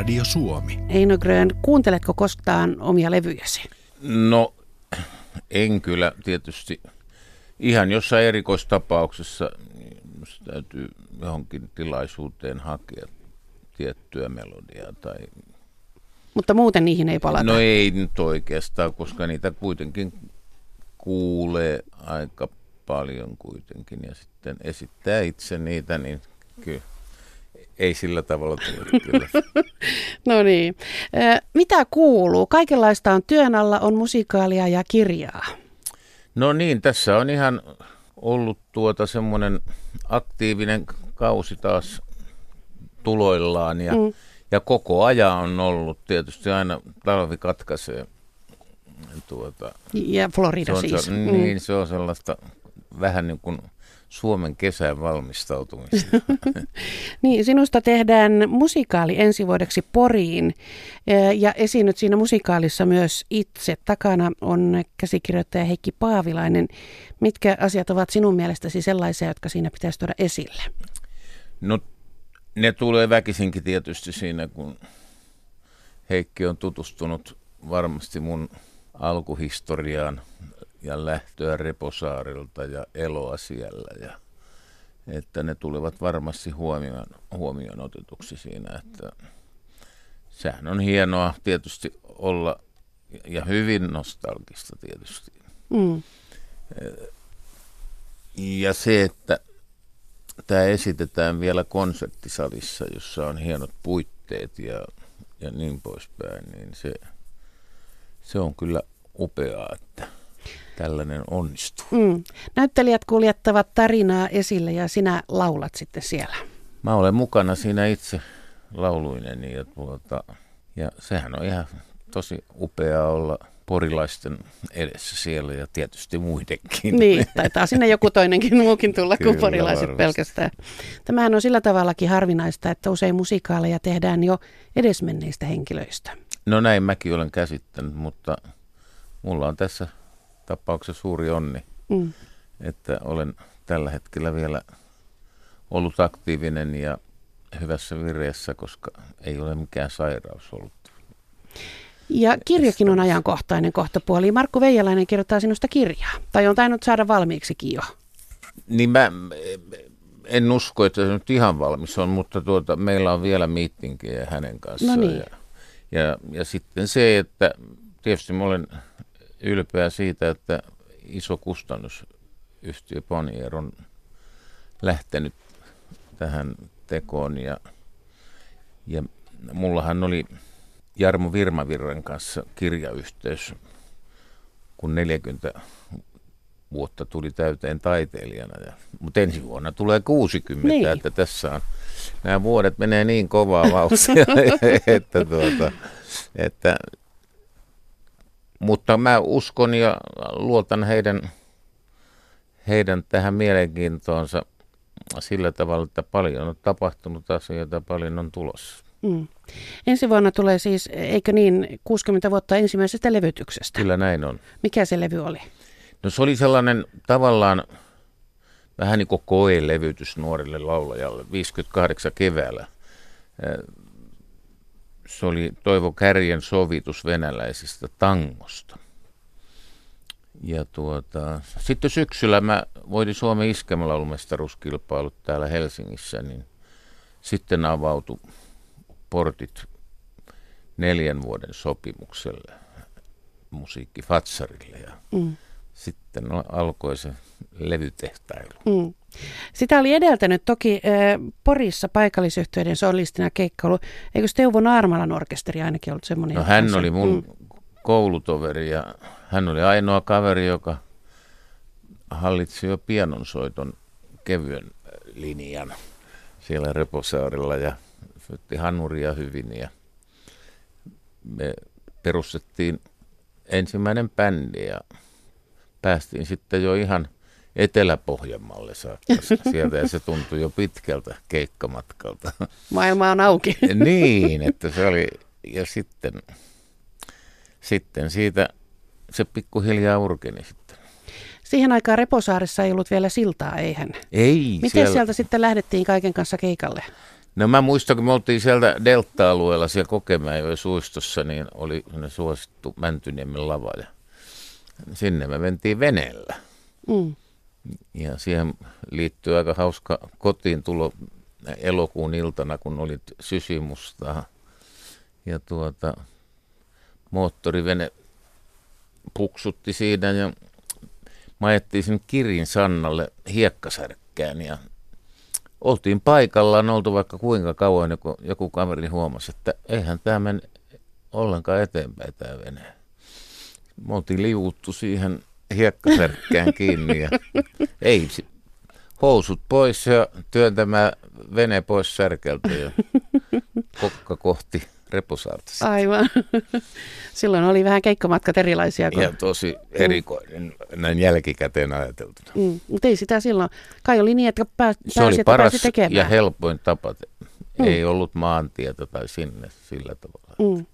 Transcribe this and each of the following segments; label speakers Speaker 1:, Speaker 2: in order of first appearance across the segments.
Speaker 1: Radio Suomi.
Speaker 2: Eino Grön, kuunteletko koskaan omia levyjäsi?
Speaker 3: No, en kyllä tietysti. Ihan jossain erikoistapauksessa niin täytyy johonkin tilaisuuteen hakea tiettyä melodiaa. Tai...
Speaker 2: Mutta muuten niihin ei palata?
Speaker 3: No ei nyt oikeastaan, koska niitä kuitenkin kuulee aika paljon kuitenkin ja sitten esittää itse niitä, niin kyllä ei sillä tavalla tule kyllä.
Speaker 2: no niin. Mitä kuuluu? Kaikenlaista on työn alla, on musikaalia ja kirjaa.
Speaker 3: No niin, tässä on ihan ollut tuota semmoinen aktiivinen kausi taas tuloillaan ja, mm. ja koko ajan on ollut tietysti aina talvi katkaisee.
Speaker 2: Tuota, ja Florida
Speaker 3: se on,
Speaker 2: siis.
Speaker 3: Se, mm. Niin, se on sellaista vähän niin kuin Suomen kesän valmistautumista.
Speaker 2: niin, sinusta tehdään musikaali ensi vuodeksi Poriin ja esiinnyt siinä musikaalissa myös itse. Takana on käsikirjoittaja Heikki Paavilainen. Mitkä asiat ovat sinun mielestäsi sellaisia, jotka siinä pitäisi tuoda esille?
Speaker 3: No ne tulee väkisinkin tietysti siinä, kun Heikki on tutustunut varmasti mun alkuhistoriaan ja lähtöä Reposaarilta ja eloa siellä. Ja, että ne tulevat varmasti huomioon, huomioon otetuksi siinä, että sehän on hienoa tietysti olla ja hyvin nostalgista tietysti. Mm. Ja se, että tämä esitetään vielä konserttisalissa, jossa on hienot puitteet ja, ja niin poispäin, niin se, se on kyllä upeaa, että tällainen onnistuu. Mm.
Speaker 2: Näyttelijät kuljettavat tarinaa esille ja sinä laulat sitten siellä.
Speaker 3: Mä olen mukana siinä itse lauluinen ja, tuota, ja sehän on ihan tosi upeaa olla porilaisten edessä siellä ja tietysti muidenkin.
Speaker 2: Niin, taitaa sinne joku toinenkin muukin tulla kuin porilaiset varmasti. pelkästään. Tämähän on sillä tavallakin harvinaista, että usein musikaaleja tehdään jo edesmenneistä henkilöistä.
Speaker 3: No näin mäkin olen käsittänyt, mutta mulla on tässä tapauksessa suuri onni, mm. että olen tällä hetkellä vielä ollut aktiivinen ja hyvässä vireessä, koska ei ole mikään sairaus ollut.
Speaker 2: Ja kirjakin on ajankohtainen kohtapuoli. Markku Veijalainen kirjoittaa sinusta kirjaa, tai on tainnut saada valmiiksikin jo.
Speaker 3: Niin mä en usko, että se nyt ihan valmis on, mutta tuota, meillä on vielä miittinkejä hänen kanssaan.
Speaker 2: No niin.
Speaker 3: ja, ja, ja sitten se, että tietysti mä olen ylpeä siitä, että iso kustannusyhtiö Ponier on lähtenyt tähän tekoon ja, ja mullahan oli Jarmo Virmavirran kanssa kirjayhteys, kun 40 vuotta tuli täyteen taiteilijana. Ja, mutta ensi vuonna tulee 60, niin. että tässä on, nämä vuodet menee niin kovaa vauhtia, että, tuota, että mutta mä uskon ja luotan heidän, heidän tähän mielenkiintoonsa sillä tavalla, että paljon on tapahtunut asioita, paljon on tulossa. Mm.
Speaker 2: Ensi vuonna tulee siis, eikö niin, 60 vuotta ensimmäisestä levytyksestä?
Speaker 3: Kyllä näin on.
Speaker 2: Mikä se levy oli?
Speaker 3: No se oli sellainen tavallaan vähän niin kuin koe-levytys nuorille laulajalle 58 keväällä se oli Toivo Kärjen sovitus venäläisestä tangosta. Ja tuota, sitten syksyllä mä voitin Suomen iskemälaulumestaruuskilpailut täällä Helsingissä, niin sitten avautui portit neljän vuoden sopimukselle musiikki Fatsarille ja mm. Sitten alkoi se levytehtailu. Mm.
Speaker 2: Sitä oli edeltänyt toki äh, Porissa paikallisyhtiöiden solistina keikkailu. Eikö Teuvo Naarmalan orkesteri ainakin ollut semmoinen?
Speaker 3: No hän oli mun mm. koulutoveri ja hän oli ainoa kaveri, joka hallitsi jo pianonsoiton kevyen linjan siellä Reposaarilla ja soitti hanuria hyvin ja me perustettiin ensimmäinen bändi ja päästiin sitten jo ihan – Etelä-Pohjanmaalle saakka sieltä ja se tuntui jo pitkältä keikkamatkalta.
Speaker 2: Maailma on auki.
Speaker 3: niin, että se oli, ja sitten, sitten siitä se pikkuhiljaa urkeni sitten.
Speaker 2: Siihen aikaan Reposaaressa ei ollut vielä siltaa, eihän?
Speaker 3: Ei.
Speaker 2: Miten siellä... sieltä sitten lähdettiin kaiken kanssa keikalle?
Speaker 3: No mä muistan, kun me oltiin sieltä Delta-alueella siellä Kokemäenjoen suistossa, niin oli suosittu Mäntyniemen lava ja sinne me mentiin veneellä. Mm. Ja siihen liittyy aika hauska kotiin tulo elokuun iltana, kun olit sysimustaa. Ja tuota, moottorivene puksutti siinä ja majettiin sinne Kirin Sannalle hiekkasärkkään ja oltiin paikallaan, oltu vaikka kuinka kauan, joku, joku kaveri huomasi, että eihän tämä mene ollenkaan eteenpäin tämä vene. Me oltiin liuuttu siihen hiekkasärkkään kiinni ja ei, housut pois ja työntämään vene pois särkeltä ja kokka kohti Reposaarta.
Speaker 2: Aivan. Silloin oli vähän keikkomatkat erilaisia.
Speaker 3: Kun... Ja tosi erikoinen mm. näin jälkikäteen ajateltuna.
Speaker 2: Mm. Mutta ei sitä silloin. Kai oli niin, että pääs,
Speaker 3: Se
Speaker 2: oli
Speaker 3: paras
Speaker 2: tekemään.
Speaker 3: ja helpoin tapa. Mm. Ei ollut maantietä tai sinne sillä tavalla. Mm.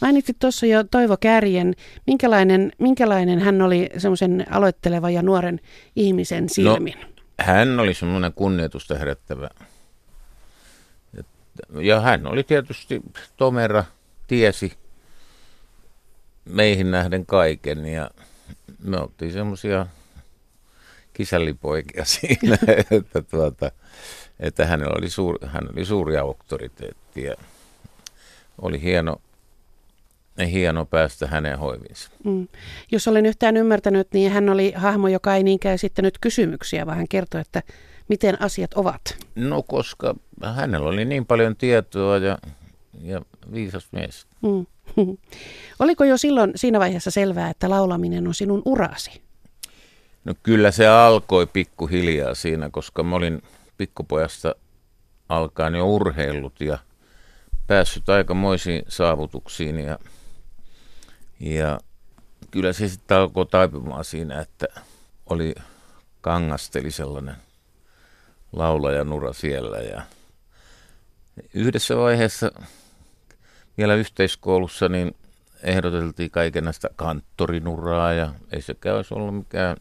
Speaker 2: Mainitsit tuossa jo Toivo Kärjen. Minkälainen, minkälainen hän oli semmoisen aloitteleva ja nuoren ihmisen no, silmin? No,
Speaker 3: hän oli semmoinen kunnioitusta herättävä ja hän oli tietysti tomera, tiesi meihin nähden kaiken ja me oltiin semmoisia kisällipoikia siinä, että, tuota, että hänellä oli, suur, hän oli suuri auktoriteetti ja oli hieno, hieno päästä hänen hoivinsa. Mm.
Speaker 2: Jos olen yhtään ymmärtänyt, niin hän oli hahmo, joka ei niinkään esittänyt kysymyksiä, vaan hän kertoi, että miten asiat ovat?
Speaker 3: No koska hänellä oli niin paljon tietoa ja, ja viisas mies. Mm.
Speaker 2: Oliko jo silloin siinä vaiheessa selvää, että laulaminen on sinun urasi?
Speaker 3: No kyllä se alkoi pikkuhiljaa siinä, koska mä olin pikkupojasta alkaen jo urheillut ja päässyt aikamoisiin saavutuksiin ja, ja kyllä se sitten alkoi taipumaan siinä, että oli kangasteli sellainen laulajanura siellä. Ja yhdessä vaiheessa vielä yhteiskoulussa niin ehdoteltiin näistä kanttorinuraa ja ei sekään olisi ollut mikään,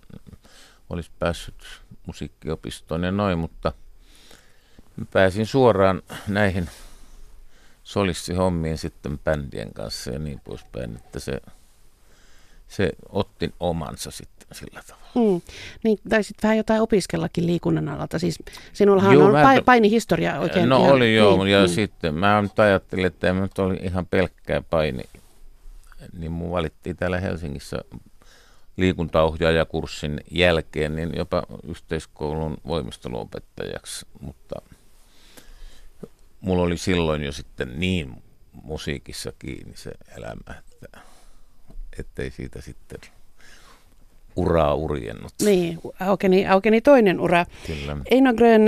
Speaker 3: olisi päässyt musiikkiopistoon ja noin, mutta pääsin suoraan näihin solistihommiin sitten bändien kanssa ja niin poispäin, että se, se otti omansa sitten sillä tavalla. Mm.
Speaker 2: Niin, tai sitten vähän jotain opiskellakin liikunnan alalta. Siis sinullahan joo, on mä... painihistoria oikein.
Speaker 3: No ihan, oli joo, niin, ja niin. sitten mä nyt ajattelin, että en nyt oli ihan pelkkää paini. Niin mun valittiin täällä Helsingissä liikuntaohjaajakurssin jälkeen niin jopa yhteiskoulun voimisteluopettajaksi, mutta mulla oli silloin jo sitten niin musiikissa kiinni se elämä, että ettei siitä sitten uraa urjennut.
Speaker 2: Niin, aukeni, aukeni toinen ura.
Speaker 3: Kyllä.
Speaker 2: Eino Grön,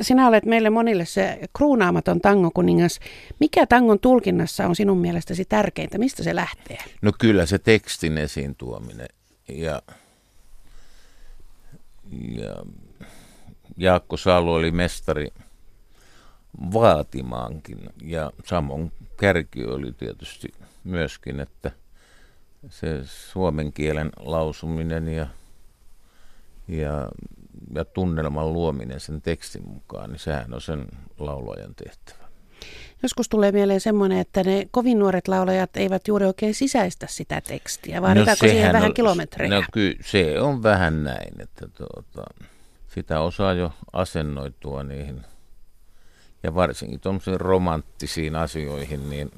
Speaker 2: sinä olet meille monille se kruunaamaton tangokuningas. Mikä tangon tulkinnassa on sinun mielestäsi tärkeintä? Mistä se lähtee?
Speaker 3: No kyllä se tekstin esiin tuominen ja, ja Jaakko Salo oli mestari vaatimaankin ja samoin kärki oli tietysti myöskin, että – se suomen kielen lausuminen ja, ja, ja tunnelman luominen sen tekstin mukaan, niin sehän on sen laulajan tehtävä.
Speaker 2: Joskus tulee mieleen semmoinen, että ne kovin nuoret laulajat eivät juuri oikein sisäistä sitä tekstiä, vaan no siihen vähän on, kilometrejä?
Speaker 3: No kyllä se on vähän näin, että tuota, sitä osaa jo asennoitua niihin ja varsinkin tuommoisiin romanttisiin asioihin, niin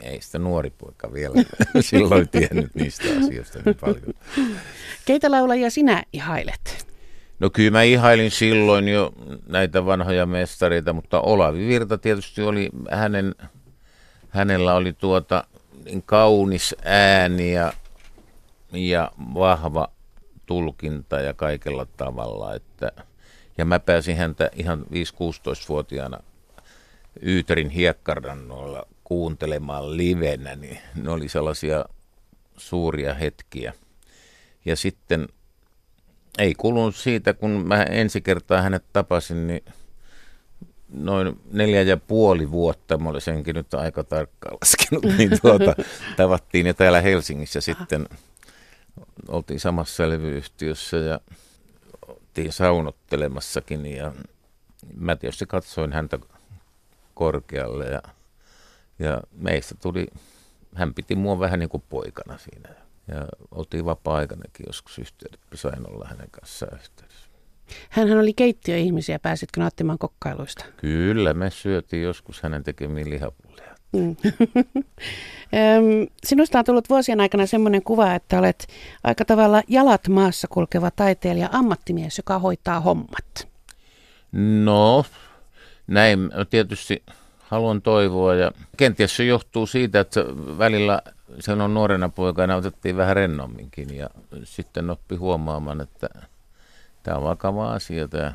Speaker 3: ei sitä nuori poika vielä silloin tiennyt niistä asioista niin paljon.
Speaker 2: Keitä laulajia sinä ihailet?
Speaker 3: No kyllä mä ihailin silloin jo näitä vanhoja mestareita, mutta Olavi Virta tietysti oli, hänen, hänellä oli tuota niin kaunis ääni ja, ja vahva tulkinta ja kaikella tavalla, että ja mä pääsin häntä ihan 5-16-vuotiaana Yyterin hiekkarannoilla kuuntelemaan livenä, niin ne oli sellaisia suuria hetkiä. Ja sitten ei kulunut siitä, kun mä ensi kertaa hänet tapasin, niin noin neljä ja puoli vuotta, mä olen senkin nyt aika tarkkaan laskenut, niin tuota, tavattiin ja täällä Helsingissä sitten oltiin samassa levyyhtiössä ja oltiin saunottelemassakin ja mä tietysti katsoin häntä korkealle ja, ja meistä tuli, hän piti mua vähän niin kuin poikana siinä. Ja oltiin vapaa-aikanakin joskus yhteydessä, sain olla hänen kanssaan yhteydessä.
Speaker 2: Hänhän oli keittiöihmisiä, pääsitkö nauttimaan kokkailuista?
Speaker 3: Kyllä, me syötiin joskus hänen tekemiin lihapullia. Mm.
Speaker 2: Sinusta on tullut vuosien aikana semmoinen kuva, että olet aika tavalla jalat maassa kulkeva taiteilija, ammattimies, joka hoitaa hommat.
Speaker 3: No, näin tietysti haluan toivoa ja kenties se johtuu siitä, että välillä sen on nuorena poikana otettiin vähän rennomminkin ja sitten oppi huomaamaan, että tämä on vakava asia tämä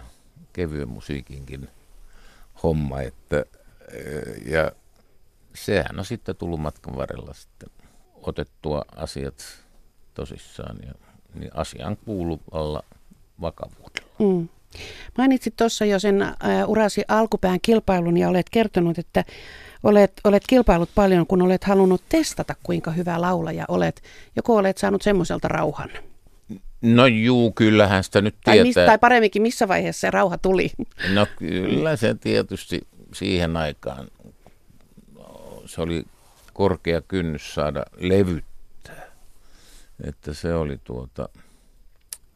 Speaker 3: kevyen musiikinkin homma. Että, ja sehän on sitten tullut matkan varrella sitten otettua asiat tosissaan ja niin asiaan kuuluvalla vakavuudella. Mm.
Speaker 2: Mainitsit tuossa jo sen äh, urasi alkupään kilpailun ja olet kertonut, että olet, olet kilpailut paljon, kun olet halunnut testata, kuinka hyvä laulaja olet. Joko olet saanut semmoiselta rauhan?
Speaker 3: No juu, kyllähän sitä nyt tietää. Tai,
Speaker 2: mistä, tai paremminkin, missä vaiheessa se rauha tuli?
Speaker 3: No kyllä se tietysti siihen aikaan, se oli korkea kynnys saada levyttää. Että se oli tuota,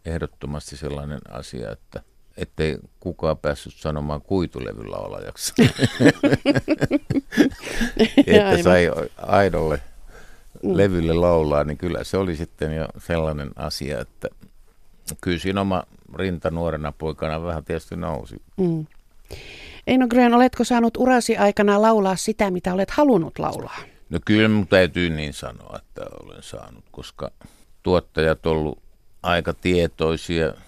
Speaker 3: ehdottomasti sellainen asia, että ettei kukaan päässyt sanomaan kuitulevylaulajaksi. että sai aidolle mm. levylle laulaa, niin kyllä se oli sitten jo sellainen asia, että kyllä siinä oma rinta nuorena poikana vähän tietysti nousi. Mm.
Speaker 2: Eino Grön, oletko saanut urasi aikana laulaa sitä, mitä olet halunnut laulaa?
Speaker 3: No kyllä mun täytyy niin sanoa, että olen saanut, koska tuottajat ollut aika tietoisia –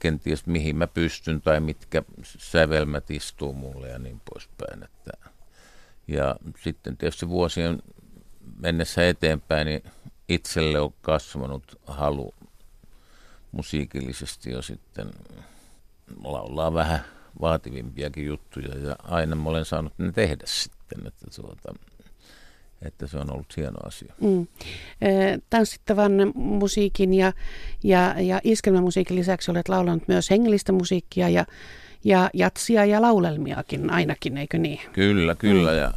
Speaker 3: kenties mihin mä pystyn tai mitkä sävelmät istuu mulle ja niin poispäin. Että, ja sitten tietysti vuosien mennessä eteenpäin, niin itselle on kasvanut halu musiikillisesti jo sitten laulaa vähän vaativimpiakin juttuja ja aina mä olen saanut ne tehdä sitten, että tuota, että se on ollut hieno asia. Mm.
Speaker 2: Tanssittavan musiikin ja, ja, ja iskelmämusiikin lisäksi olet laulanut myös hengellistä musiikkia ja, ja jatsia ja laulelmiakin ainakin, eikö niin?
Speaker 3: Kyllä, kyllä. Mm. Ja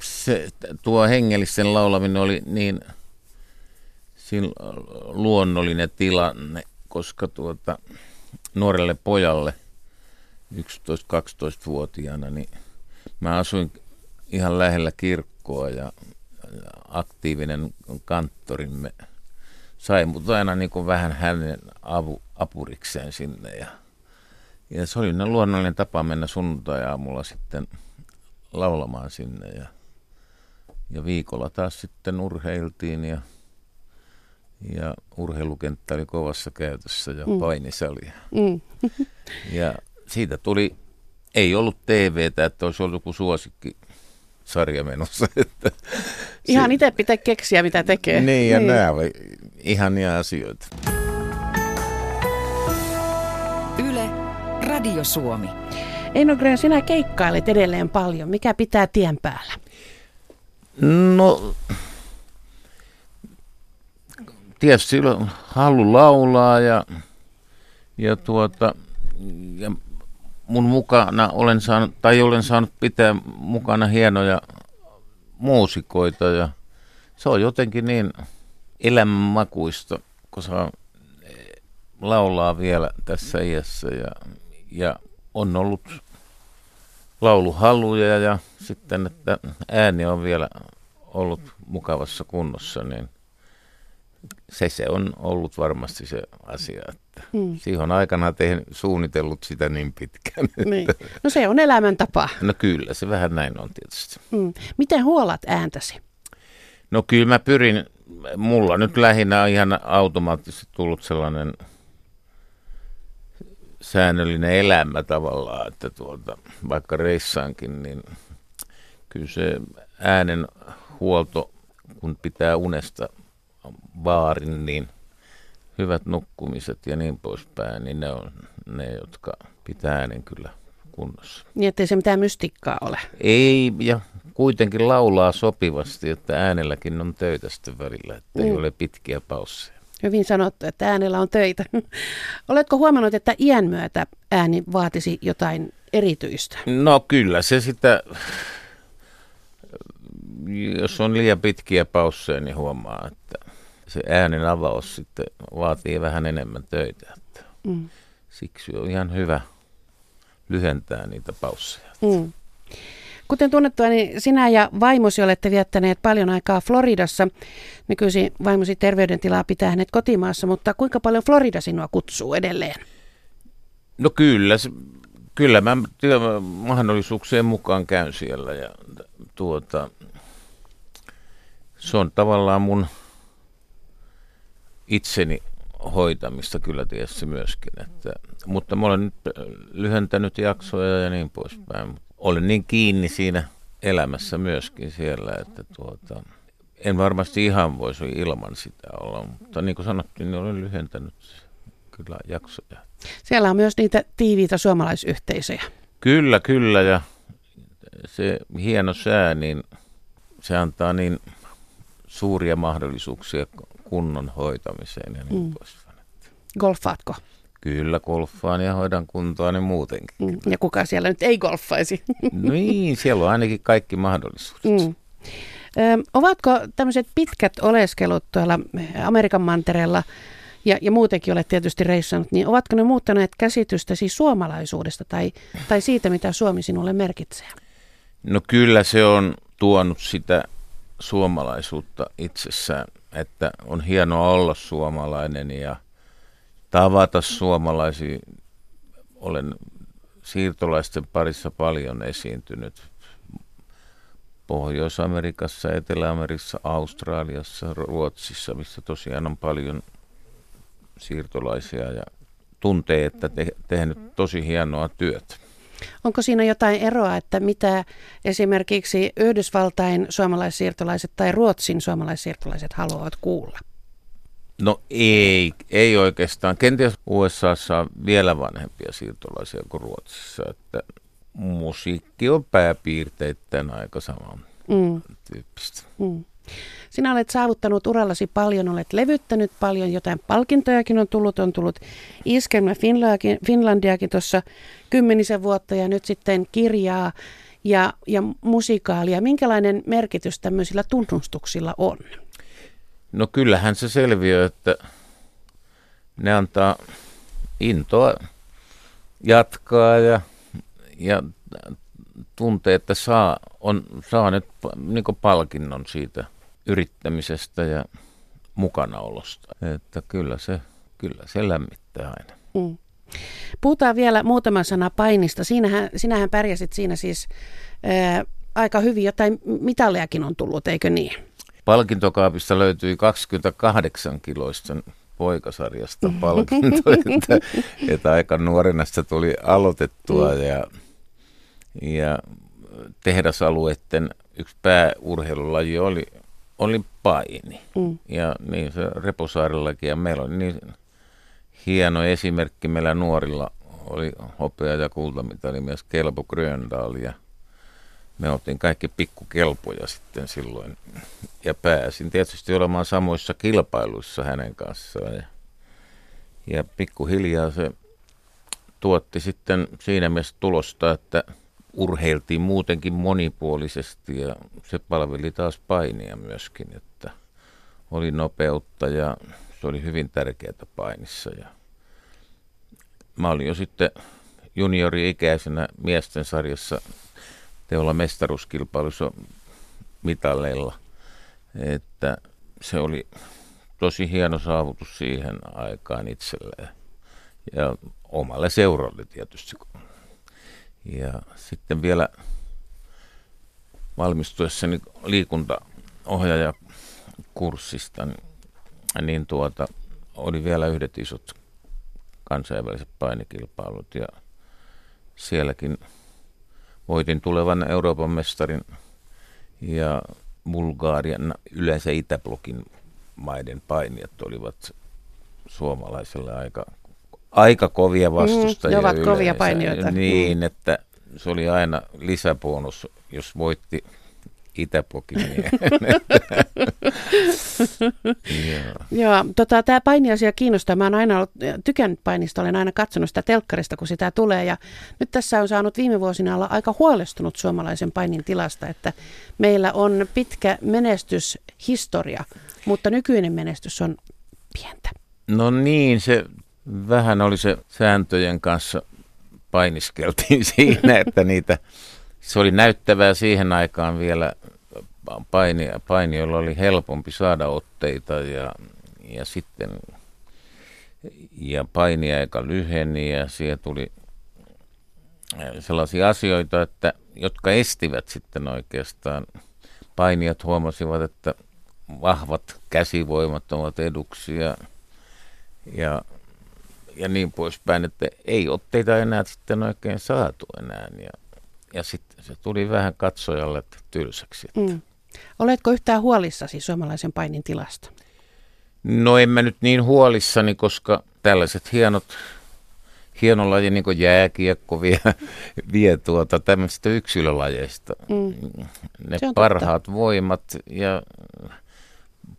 Speaker 3: se, tuo hengellisen laulaminen oli niin luonnollinen tilanne, koska tuota, nuorelle pojalle 11-12-vuotiaana, niin mä asuin ihan lähellä kirkkoa ja aktiivinen kanttorimme sai mut aina niin kuin vähän hänen avu, apurikseen sinne. Ja, ja se oli luonnollinen tapa mennä sunnuntai-aamulla sitten laulamaan sinne. Ja, ja viikolla taas sitten urheiltiin ja, ja urheilukenttä oli kovassa käytössä ja mm. painisali. Mm. ja siitä tuli, ei ollut TVtä, että olisi ollut joku suosikki sarja menossa. Että
Speaker 2: ihan se, itse pitää keksiä, mitä tekee.
Speaker 3: Niin, ja niin. nämä oli ihania asioita.
Speaker 2: Yle, Radio Suomi. Eino Grön, sinä keikkailet edelleen paljon. Mikä pitää tien päällä?
Speaker 3: No, tietysti halu laulaa ja, ja, tuota, ja mun mukana olen saanut, tai olen saanut pitää mukana hienoja muusikoita ja se on jotenkin niin elämänmakuista, kun saa eh, laulaa vielä tässä iässä ja, ja on ollut lauluhaluja ja sitten, että ääni on vielä ollut mukavassa kunnossa, niin se, se on ollut varmasti se asia, että mm. siihen on aikana tehnyt, suunnitellut sitä niin pitkään.
Speaker 2: Niin. No se on elämäntapa.
Speaker 3: No kyllä, se vähän näin on tietysti. Mm.
Speaker 2: Miten huolat ääntäsi?
Speaker 3: No kyllä mä pyrin, mulla nyt lähinnä on ihan automaattisesti tullut sellainen säännöllinen elämä tavallaan, että tuota, vaikka reissaankin, niin kyllä se äänen huolto, kun pitää unesta vaarin, niin hyvät nukkumiset ja niin poispäin, niin ne on ne, jotka pitää äänen kyllä kunnossa.
Speaker 2: Niin, ettei se mitään mystikkaa ole.
Speaker 3: Ei, ja kuitenkin laulaa sopivasti, että äänelläkin on töitä sitten välillä, että mm. ei ole pitkiä pausseja.
Speaker 2: Hyvin sanottu, että äänellä on töitä. Oletko huomannut, että iän myötä ääni vaatisi jotain erityistä?
Speaker 3: No kyllä se sitä, jos on liian pitkiä pausseja, niin huomaa, että se äänen avaus sitten vaatii vähän enemmän töitä. Että mm. Siksi on ihan hyvä lyhentää niitä pausseja. Mm.
Speaker 2: Kuten tunnettua, niin sinä ja vaimosi olette viettäneet paljon aikaa Floridassa. Nykyisin vaimosi terveydentilaa pitää hänet kotimaassa, mutta kuinka paljon Florida sinua kutsuu edelleen?
Speaker 3: No kyllä, kyllä mä mahdollisuuksien mukaan käyn siellä ja tuota, se on tavallaan mun itseni hoitamista kyllä tietysti myöskin. Että, mutta mä olen nyt lyhentänyt jaksoja ja niin poispäin olen niin kiinni siinä elämässä myöskin siellä, että tuota, en varmasti ihan voisi ilman sitä olla, mutta niin kuin sanottiin, niin olen lyhentänyt kyllä jaksoja.
Speaker 2: Siellä on myös niitä tiiviitä suomalaisyhteisöjä.
Speaker 3: Kyllä, kyllä ja se hieno sää, niin se antaa niin suuria mahdollisuuksia kunnon hoitamiseen ja niin mm. poispäin.
Speaker 2: Golfaatko?
Speaker 3: Kyllä golfaan ja hoidan kuntoa niin muutenkin. Mm,
Speaker 2: ja kuka siellä nyt ei golfaisi?
Speaker 3: niin, siellä on ainakin kaikki mahdollisuudet. Mm.
Speaker 2: Ö, ovatko tämmöiset pitkät oleskelut tuolla Amerikan mantereella ja, ja muutenkin olet tietysti reissannut, niin ovatko ne muuttaneet käsitystä siis suomalaisuudesta tai, tai siitä, mitä Suomi sinulle merkitsee?
Speaker 3: No kyllä se on tuonut sitä suomalaisuutta itsessään, että on hienoa olla suomalainen ja – tavata suomalaisia. Olen siirtolaisten parissa paljon esiintynyt Pohjois-Amerikassa, Etelä-Amerikassa, Australiassa, Ruotsissa, missä tosiaan on paljon siirtolaisia ja tuntee, että te, tehnyt tosi hienoa työtä.
Speaker 2: Onko siinä jotain eroa, että mitä esimerkiksi Yhdysvaltain suomalaissiirtolaiset tai Ruotsin suomalaissiirtolaiset haluavat kuulla?
Speaker 3: No ei, ei oikeastaan. Kenties USAssa on vielä vanhempia siirtolaisia kuin Ruotsissa, että musiikki on pääpiirteittäin aika saman mm. tyyppistä. Mm.
Speaker 2: Sinä olet saavuttanut urallasi paljon, olet levyttänyt paljon, jotain palkintojakin on tullut, on tullut Iskelmä Finlandiakin tuossa kymmenisen vuotta ja nyt sitten kirjaa ja, ja musikaalia. Minkälainen merkitys tämmöisillä tunnustuksilla on?
Speaker 3: No kyllähän se selviää, että ne antaa intoa jatkaa ja, ja tuntee, että saa, on, saa nyt niin palkinnon siitä yrittämisestä ja mukanaolosta. Että kyllä se, kyllä se lämmittää aina. Mm.
Speaker 2: Puhutaan vielä muutama sana painista. Siinähän, sinähän pärjäsit siinä siis ää, aika hyvin. Jotain mitallejakin on tullut, eikö niin?
Speaker 3: palkintokaapista löytyi 28 kiloista poikasarjasta palkinto, että, että aika nuorena sitä tuli aloitettua mm. ja, ja tehdasalueiden yksi pääurheilulaji oli, oli paini. Mm. Ja niin se Reposaarellakin ja meillä oli niin hieno esimerkki meillä nuorilla oli hopea ja kultamitali myös Kelpo Gröndal ja me oltiin kaikki pikkukelpoja sitten silloin. Ja pääsin tietysti olemaan samoissa kilpailuissa hänen kanssaan. Ja, ja pikkuhiljaa se tuotti sitten siinä mielessä tulosta, että urheiltiin muutenkin monipuolisesti ja se palveli taas painia myöskin, että oli nopeutta ja se oli hyvin tärkeää painissa. Ja mä olin jo sitten juniori-ikäisenä miesten sarjassa teolla mestaruuskilpailussa mitalleilla. Että se oli tosi hieno saavutus siihen aikaan itselleen ja omalle seuralle tietysti. Ja sitten vielä valmistuessani liikuntaohjaaja kurssista, niin, niin tuota, oli vielä yhdet isot kansainväliset painikilpailut. Ja sielläkin voitin tulevan Euroopan mestarin ja Bulgarian yleensä Itäblokin maiden painijat olivat suomalaiselle aika, aika kovia vastustajia.
Speaker 2: Mm, ne ovat yleensä. kovia painijoita.
Speaker 3: Niin, mm. että se oli aina lisäbonus, jos voitti itäpokimia.
Speaker 2: Joo, tota, tämä painiasia kiinnostaa. Mä oon aina ollut, tykännyt painista, olen aina katsonut sitä telkkarista, kun sitä tulee. Ja nyt tässä on saanut viime vuosina olla aika huolestunut suomalaisen painin tilasta, että meillä on pitkä menestyshistoria, mutta nykyinen menestys on pientä.
Speaker 3: No niin, se vähän oli se sääntöjen kanssa painiskeltiin siinä, että niitä, se oli näyttävää siihen aikaan vielä painia, painijoilla oli helpompi saada otteita ja, ja sitten ja painiaika lyheni ja siihen tuli sellaisia asioita, että, jotka estivät sitten oikeastaan. Painijat huomasivat, että vahvat käsivoimat ovat eduksia ja, ja niin poispäin, että ei otteita enää sitten oikein saatu enää. Ja, ja sitten se tuli vähän katsojalle tylsäksi. Mm.
Speaker 2: Oletko yhtään huolissasi suomalaisen painin tilasta?
Speaker 3: No en mä nyt niin huolissani, koska tällaiset hienot, hieno laji niin kuin jääkiekko vie, vie tuota tämmöistä yksilölajeista. Mm. Ne parhaat totta. voimat ja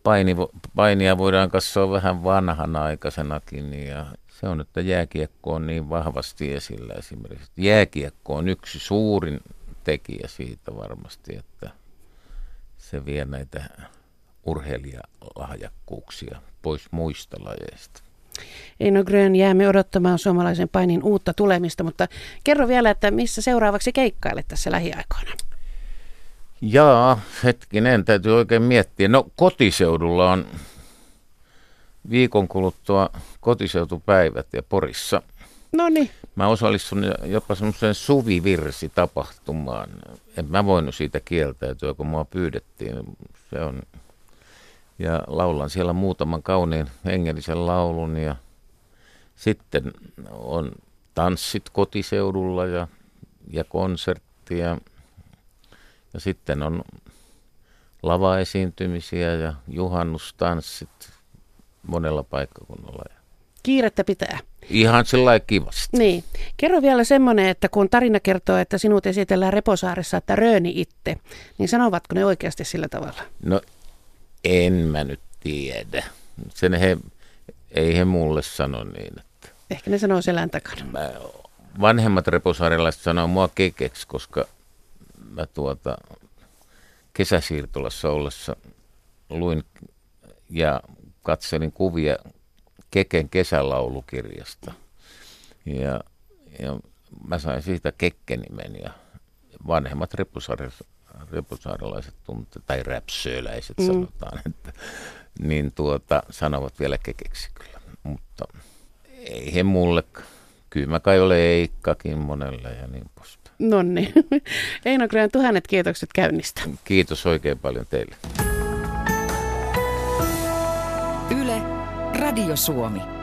Speaker 3: paini, painia voidaan katsoa vähän vanhanaikaisenakin ja se on, että jääkiekko on niin vahvasti esillä esimerkiksi. Jääkiekko on yksi suurin tekijä siitä varmasti, että se vie näitä urheilijalahjakkuuksia pois muista lajeista.
Speaker 2: Eino Grön, jäämme odottamaan suomalaisen painin uutta tulemista, mutta kerro vielä, että missä seuraavaksi keikkailet tässä lähiaikoina?
Speaker 3: Jaa, hetkinen, täytyy oikein miettiä. No kotiseudulla on viikon kuluttua kotiseutupäivät ja Porissa.
Speaker 2: No niin.
Speaker 3: Mä osallistun jopa semmoiseen suvivirsi-tapahtumaan. En mä voinut siitä kieltäytyä, kun mua pyydettiin. Se on, ja laulan siellä muutaman kauniin hengellisen laulun ja sitten on tanssit kotiseudulla ja, ja konsertti ja, ja sitten on lavaesiintymisiä ja juhannustanssit monella paikkakunnalla.
Speaker 2: Kiirettä pitää.
Speaker 3: Ihan sillä kivasti.
Speaker 2: Niin. Kerro vielä semmoinen, että kun tarina kertoo, että sinut esitellään Reposaaressa, että rööni itse, niin sanovatko ne oikeasti sillä tavalla?
Speaker 3: No en mä nyt tiedä. Sen he, ei he mulle sano niin. Että
Speaker 2: Ehkä ne sanoo selän takana.
Speaker 3: Mä, vanhemmat reposaarilaiset sanoo mua kekeksi, koska mä tuota kesäsiirtolassa ollessa luin ja katselin kuvia Keken kesälaulukirjasta. Ja, ja mä sain siitä Kekkenimen ja vanhemmat repusaarilaiset tunte, tai räpsöläiset mm. sanotaan, että, niin tuota, sanovat vielä kekeksi kyllä. Mutta ei he mulle, kyllä mä kai ole Eikkakin monelle ja niin poispäin.
Speaker 2: No niin. Eino Grön, tuhannet kiitokset käynnistä.
Speaker 3: Kiitos oikein paljon teille.
Speaker 1: Radio Suomi.